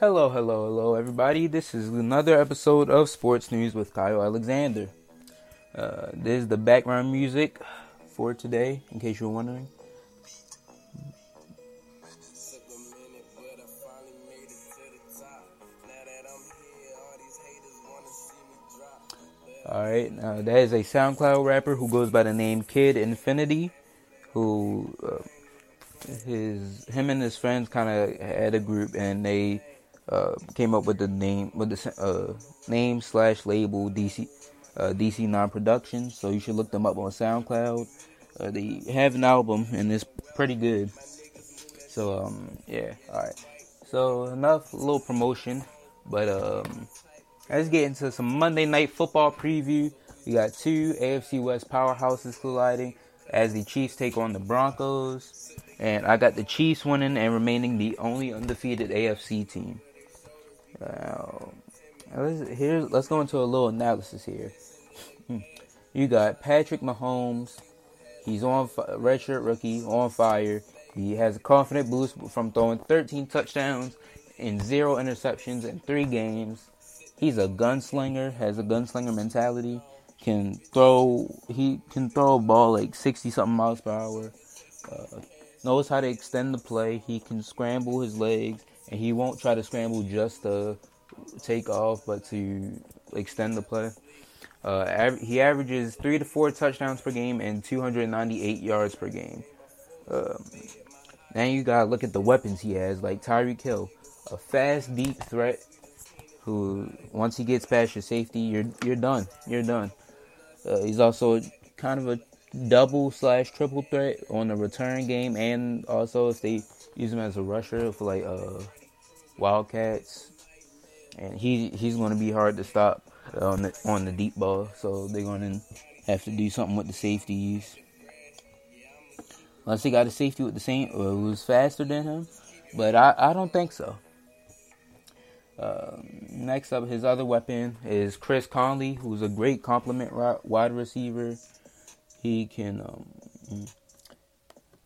Hello, hello, hello, everybody. This is another episode of Sports News with Kyle Alexander. Uh, this is the background music for today, in case you're wondering. Alright, uh, that is a SoundCloud rapper who goes by the name Kid Infinity, who uh, his him and his friends kind of had a group and they uh, came up with the name with the uh, name slash label DC uh, DC Non Productions. So you should look them up on SoundCloud. Uh, they have an album and it's pretty good. So um yeah, all right. So enough little promotion, but um let's get into some Monday Night Football preview. We got two AFC West powerhouses colliding as the Chiefs take on the Broncos. And I got the Chiefs winning and remaining the only undefeated AFC team. Now, let's, here, let's go into a little analysis here. Hmm. You got Patrick Mahomes. He's on redshirt rookie on fire. He has a confident boost from throwing 13 touchdowns and zero interceptions in three games. He's a gunslinger, has a gunslinger mentality. Can throw, he can throw a ball like 60 something miles per hour. Uh, knows how to extend the play. He can scramble his legs, and he won't try to scramble just to take off, but to extend the play. Uh, he averages three to four touchdowns per game and 298 yards per game. Um, then you gotta look at the weapons he has, like Tyreek Hill, a fast, deep threat. Who, once he gets past your safety, you're you're done. You're done. Uh, he's also kind of a double slash triple threat on the return game, and also if they use him as a rusher for like uh, Wildcats, and he he's going to be hard to stop on the on the deep ball. So they're going to have to do something with the safeties. Unless he got a safety with the same, or was faster than him, but I I don't think so. Uh, next up, his other weapon is Chris Conley, who's a great complement wide receiver he can um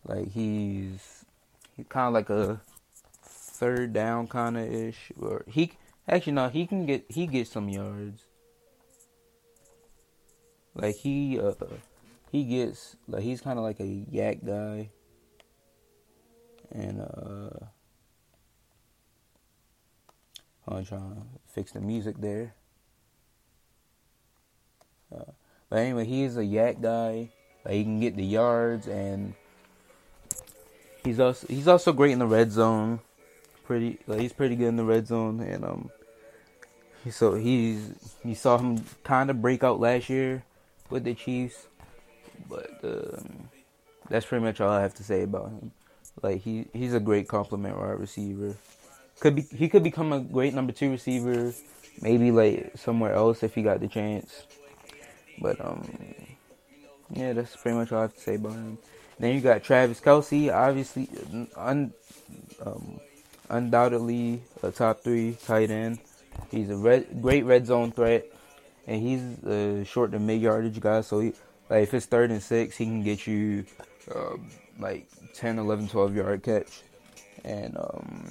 like he's he's kind of like a third down kind of ish or he actually no he can get he gets some yards. Like he uh he gets like he's kind of like a YAC guy. And uh I'm trying to fix the music there uh, but anyway, he's a YAC guy. Like he can get the yards, and he's also he's also great in the red zone. Pretty, like he's pretty good in the red zone, and um, so he's you saw him kind of break out last year with the Chiefs, but um, that's pretty much all I have to say about him. Like he he's a great complement wide receiver. Could be he could become a great number two receiver, maybe like somewhere else if he got the chance. But um, yeah, that's pretty much all I have to say about him. Then you got Travis Kelce, obviously, un, um, undoubtedly a top three tight end. He's a red, great red zone threat, and he's a short to mid yardage guy. So he, like if it's third and six, he can get you uh, like 10, 11, 12 yard catch. And um,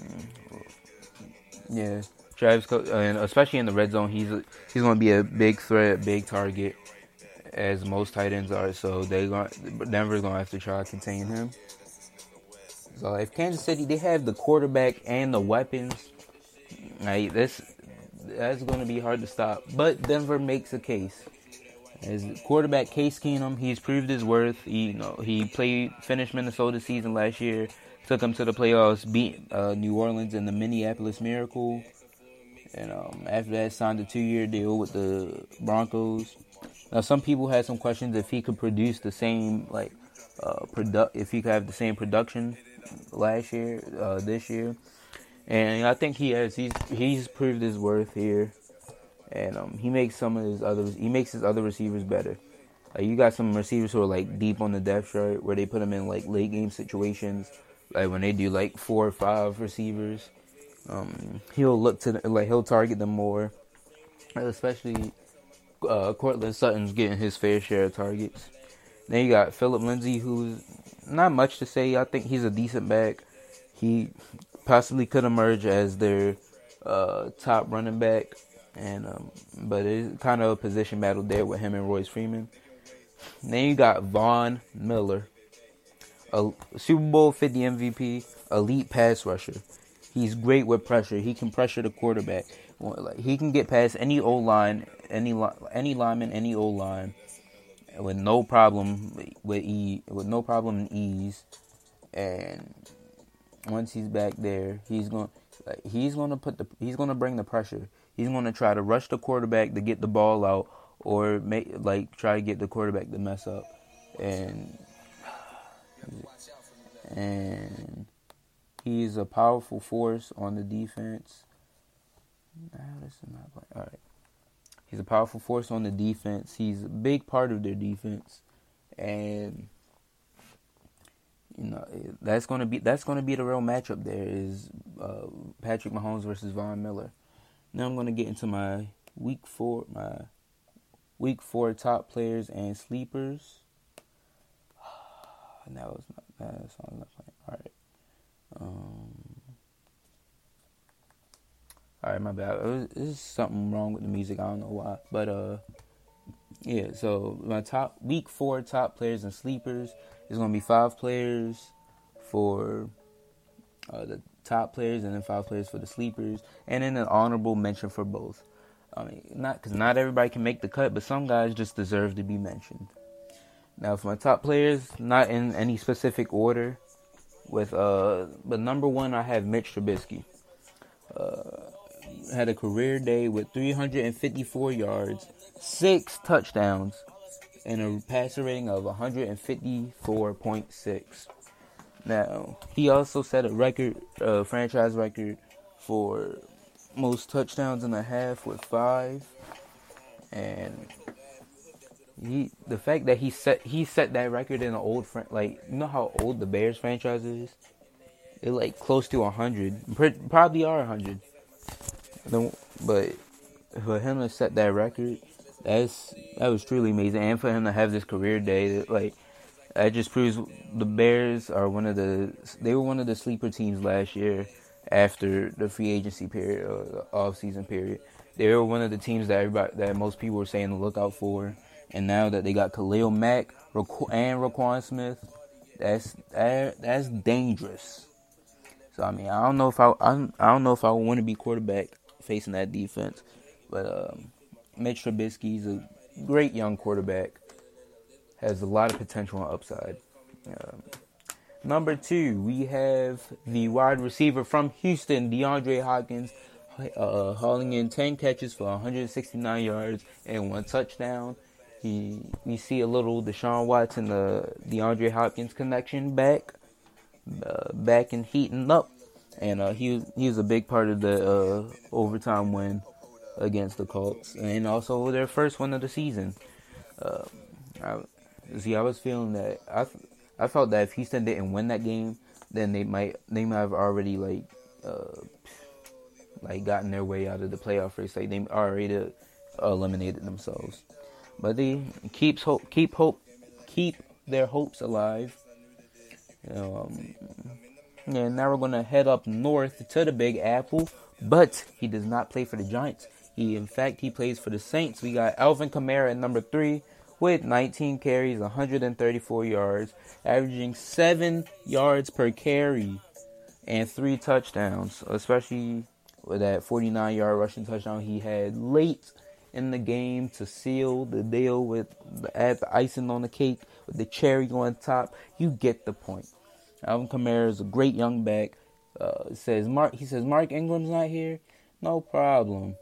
yeah, Travis, and especially in the red zone, he's he's going to be a big threat, big target as most tight ends are. So they going Denver's gonna have to try to contain him. So if Kansas City they have the quarterback and the weapons, like this, that's gonna be hard to stop. But Denver makes a case. As quarterback Case Keenum, he's proved his worth. He, you know, he played, finished Minnesota season last year, took them to the playoffs, beat uh, New Orleans in the Minneapolis Miracle, and um, after that signed a two-year deal with the Broncos. Now, some people had some questions if he could produce the same like uh, product, if he could have the same production last year, uh, this year, and I think he has. He's he's proved his worth here, and um, he makes some of his other he makes his other receivers better. Like you got some receivers who are like deep on the depth chart where they put them in like late game situations, like when they do like four or five receivers. Um, he'll look to like he'll target them more, especially uh, Courtland Sutton's getting his fair share of targets. Then you got Phillip Lindsay, who's not much to say. I think he's a decent back. He possibly could emerge as their uh, top running back, and um, but it's kind of a position battle there with him and Royce Freeman. Then you got Von Miller, a Super Bowl 50 MVP, elite pass rusher. He's great with pressure. He can pressure the quarterback. He can get past any O line, any any lineman, any O line, with no problem with e with no problem in ease. And once he's back there, he's going like, he's going to put the he's going to bring the pressure. He's going to try to rush the quarterback to get the ball out, or make like try to get the quarterback to mess up, and and he's a powerful force on the defense. Nah, this is not All right. He's a powerful force on the defense. He's a big part of their defense, and you know that's going to be that's going to be the real matchup. There is uh, Patrick Mahomes versus Von Miller. Now I'm going to get into my week four my week four top players and sleepers. That was not that not playing. All right. Um, all right, my bad. There's something wrong with the music. I don't know why, but uh, yeah. So my top week four top players and sleepers is gonna be five players for uh, the top players, and then five players for the sleepers, and then an honorable mention for both. I mean, not because not everybody can make the cut, but some guys just deserve to be mentioned. Now, for my top players, not in any specific order, with uh, but number one, I have Mitch Trubisky. Uh, had a career day with 354 yards, six touchdowns, and a passer rating of 154.6. Now, he also set a record, uh, franchise record for most touchdowns in a half with five, and he the fact that he set he set that record in an old fran- like you know how old the Bears franchise is. They're like close to hundred, probably are hundred. But for him to set that record, that's that was truly amazing, and for him to have this career day, like that just proves the Bears are one of the they were one of the sleeper teams last year after the free agency period or the off season period. They were one of the teams that everybody that most people were saying to look out for and now that they got Khalil Mack and Roquan Smith, that's that, that's dangerous. So I mean, I don't know if I I don't know if I want to be quarterback facing that defense, but um, Mitch Trubisky's a great young quarterback, has a lot of potential and upside. Um, number two, we have the wide receiver from Houston, DeAndre Hopkins, uh, hauling in 10 catches for 169 yards and one touchdown. He, we see a little Deshaun Watson, the DeAndre Hopkins connection back, uh, back and heating up, and uh, he was he was a big part of the uh, overtime win against the Colts, and also their first win of the season. Uh, I, see, I was feeling that I I felt that if Houston didn't win that game, then they might they might have already like uh, like gotten their way out of the playoff race. Like they already eliminated themselves. But they keeps hope, keep hope, keep their hopes alive. Um, and now we're gonna head up north to the Big Apple. But he does not play for the Giants. He, in fact, he plays for the Saints. We got Alvin Kamara at number three with 19 carries, 134 yards, averaging seven yards per carry and three touchdowns. Especially with that 49 yard rushing touchdown he had late in the game to seal the deal with add the icing on the cake with the cherry on top. You get the point. Alvin Kamara is a great young back. Uh, says Mark. He says Mark Ingram's not here. No problem.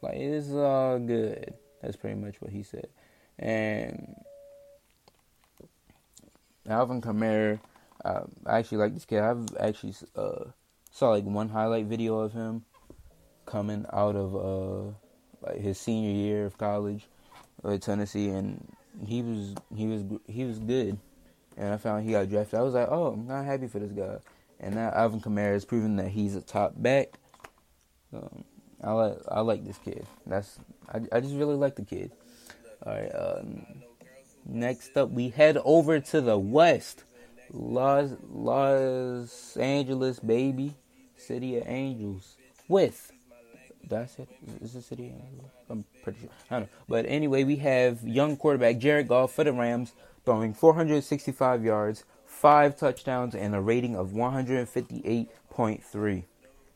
Like it's all good. That's pretty much what he said. And Alvin Kamara, uh, I actually like this kid. I've actually uh, saw like one highlight video of him coming out of uh, like his senior year of college at Tennessee, and he was he was he was good. And I found he got drafted. I was like, oh, I'm not happy for this guy. And now Alvin Kamara is proving that he's a top back. Um, I like I like this kid. That's I, I just really like the kid. All right. Um, next up, we head over to the west, Los Los Angeles, baby, city of angels, with That's it. Is the city? I'm pretty sure. I don't know. But anyway, we have young quarterback Jared Goff for the Rams throwing 465 yards, five touchdowns, and a rating of 158.3.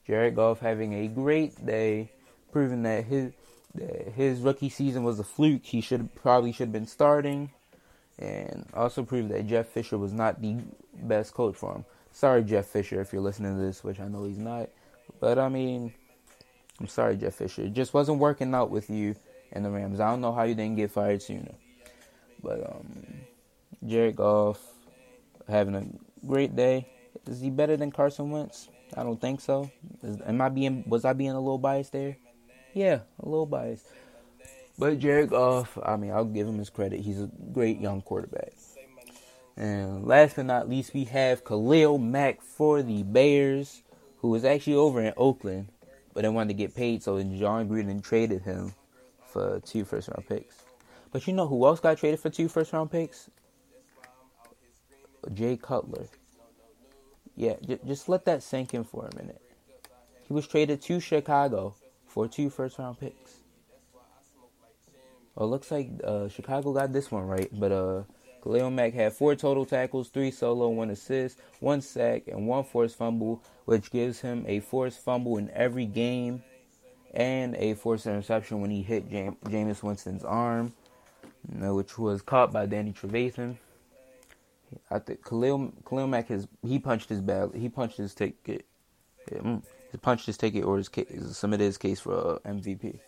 Jared Goff having a great day, proving that his that his rookie season was a fluke. He should probably should have been starting, and also proved that Jeff Fisher was not the best coach for him. Sorry, Jeff Fisher, if you're listening to this, which I know he's not. But I mean, I'm sorry, Jeff Fisher. It just wasn't working out with you and the Rams. I don't know how you didn't get fired sooner. But um, Jared Goff having a great day. Is he better than Carson Wentz? I don't think so. Is, am I being was I being a little biased there? Yeah, a little biased. But Jared Goff, I mean, I'll give him his credit. He's a great young quarterback. And last but not least, we have Khalil Mack for the Bears, who is actually over in Oakland, but they wanted to get paid, so Jon Gruden traded him for two first round picks. But you know who else got traded for two first round picks? Jay Cutler. Yeah, j- just let that sink in for a minute. He was traded to Chicago for two first round picks. Well, it looks like uh, Chicago got this one right, but uh, Khalil Mack had four total tackles, three solo, one assist, one sack, and one forced fumble, which gives him a forced fumble in every game and a forced interception when he hit Jam- Jameis Winston's arm, you know, which was caught by Danny Trevathan. I think Khalil Khalil Mack has he punched his bag he punched his ticket, mm, he punched his ticket or his case, submitted his case for uh, MVP.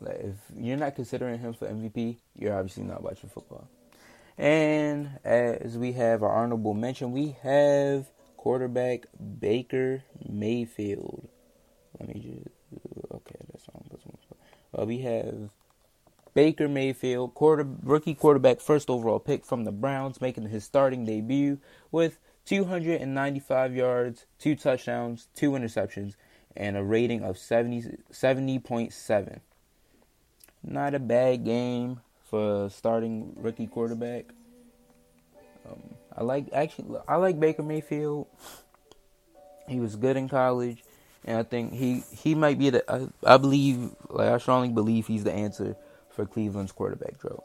Like if you're not considering him for MVP, you're obviously not watching football. And as we have our honorable mention, we have quarterback Baker Mayfield. Let me just okay, that's wrong. That's one. Uh, we have Baker Mayfield, quarter rookie quarterback, first overall pick from the Browns, making his starting debut with 295 yards, two touchdowns, two interceptions, and a rating of 70, 70.7. Not a bad game for starting rookie quarterback. Um, I like actually I like Baker Mayfield. He was good in college, and I think he he might be the I, I believe like I strongly believe he's the answer for Cleveland's quarterback drought.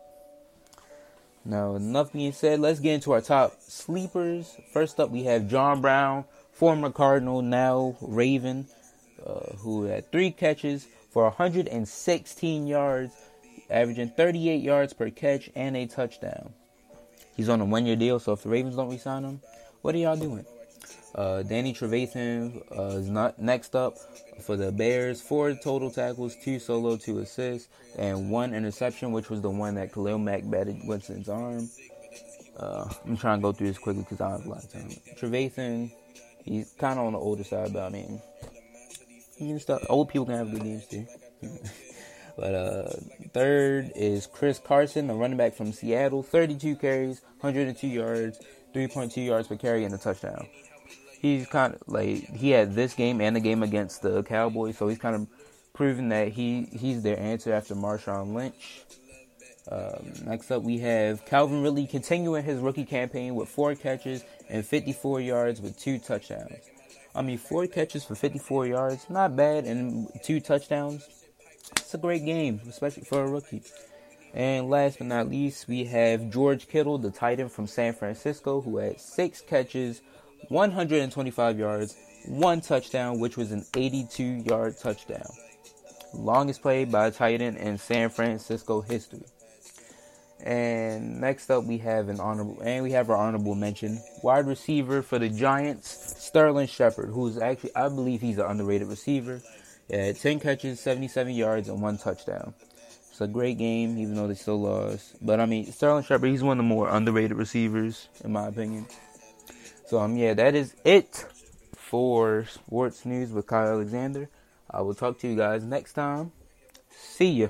Now, enough being said, let's get into our top sleepers. First up, we have John Brown, former Cardinal, now Raven, uh, who had three catches for 116 yards, averaging 38 yards per catch and a touchdown. He's on a one year deal, so if the Ravens don't resign him, what are y'all doing? Uh, Danny Trevathan uh, is not next up for the Bears. Four total tackles, two solo, two assists, and one interception, which was the one that Khalil Mack batted Winston's arm. Uh, I'm trying to go through this quickly because I have a lot of time. Trevathan, he's kind of on the older side, but I mean, you can start. Old people can have good games too. but uh, third is Chris Carson, the running back from Seattle. 32 carries, 102 yards, 3.2 yards per carry, and a touchdown. He's kind of like he had this game and the game against the Cowboys, so he's kind of proven that he he's their answer after Marshawn Lynch. Um, next up, we have Calvin Ridley continuing his rookie campaign with four catches and 54 yards with two touchdowns. I mean, four catches for 54 yards, not bad, and two touchdowns. It's a great game, especially for a rookie. And last but not least, we have George Kittle, the tight end from San Francisco, who had six catches, 125 yards, one touchdown, which was an 82 yard touchdown. Longest play by a tight end in San Francisco history. And next up, we have an honorable, and we have our honorable mention wide receiver for the Giants, Sterling Shepard, who's actually, I believe, he's an underrated receiver. Yeah, 10 catches, 77 yards, and one touchdown. It's a great game, even though they still lost. But I mean, Sterling Shepard, he's one of the more underrated receivers, in my opinion. So um, yeah, that is it for sports news with Kyle Alexander. I will talk to you guys next time. See ya.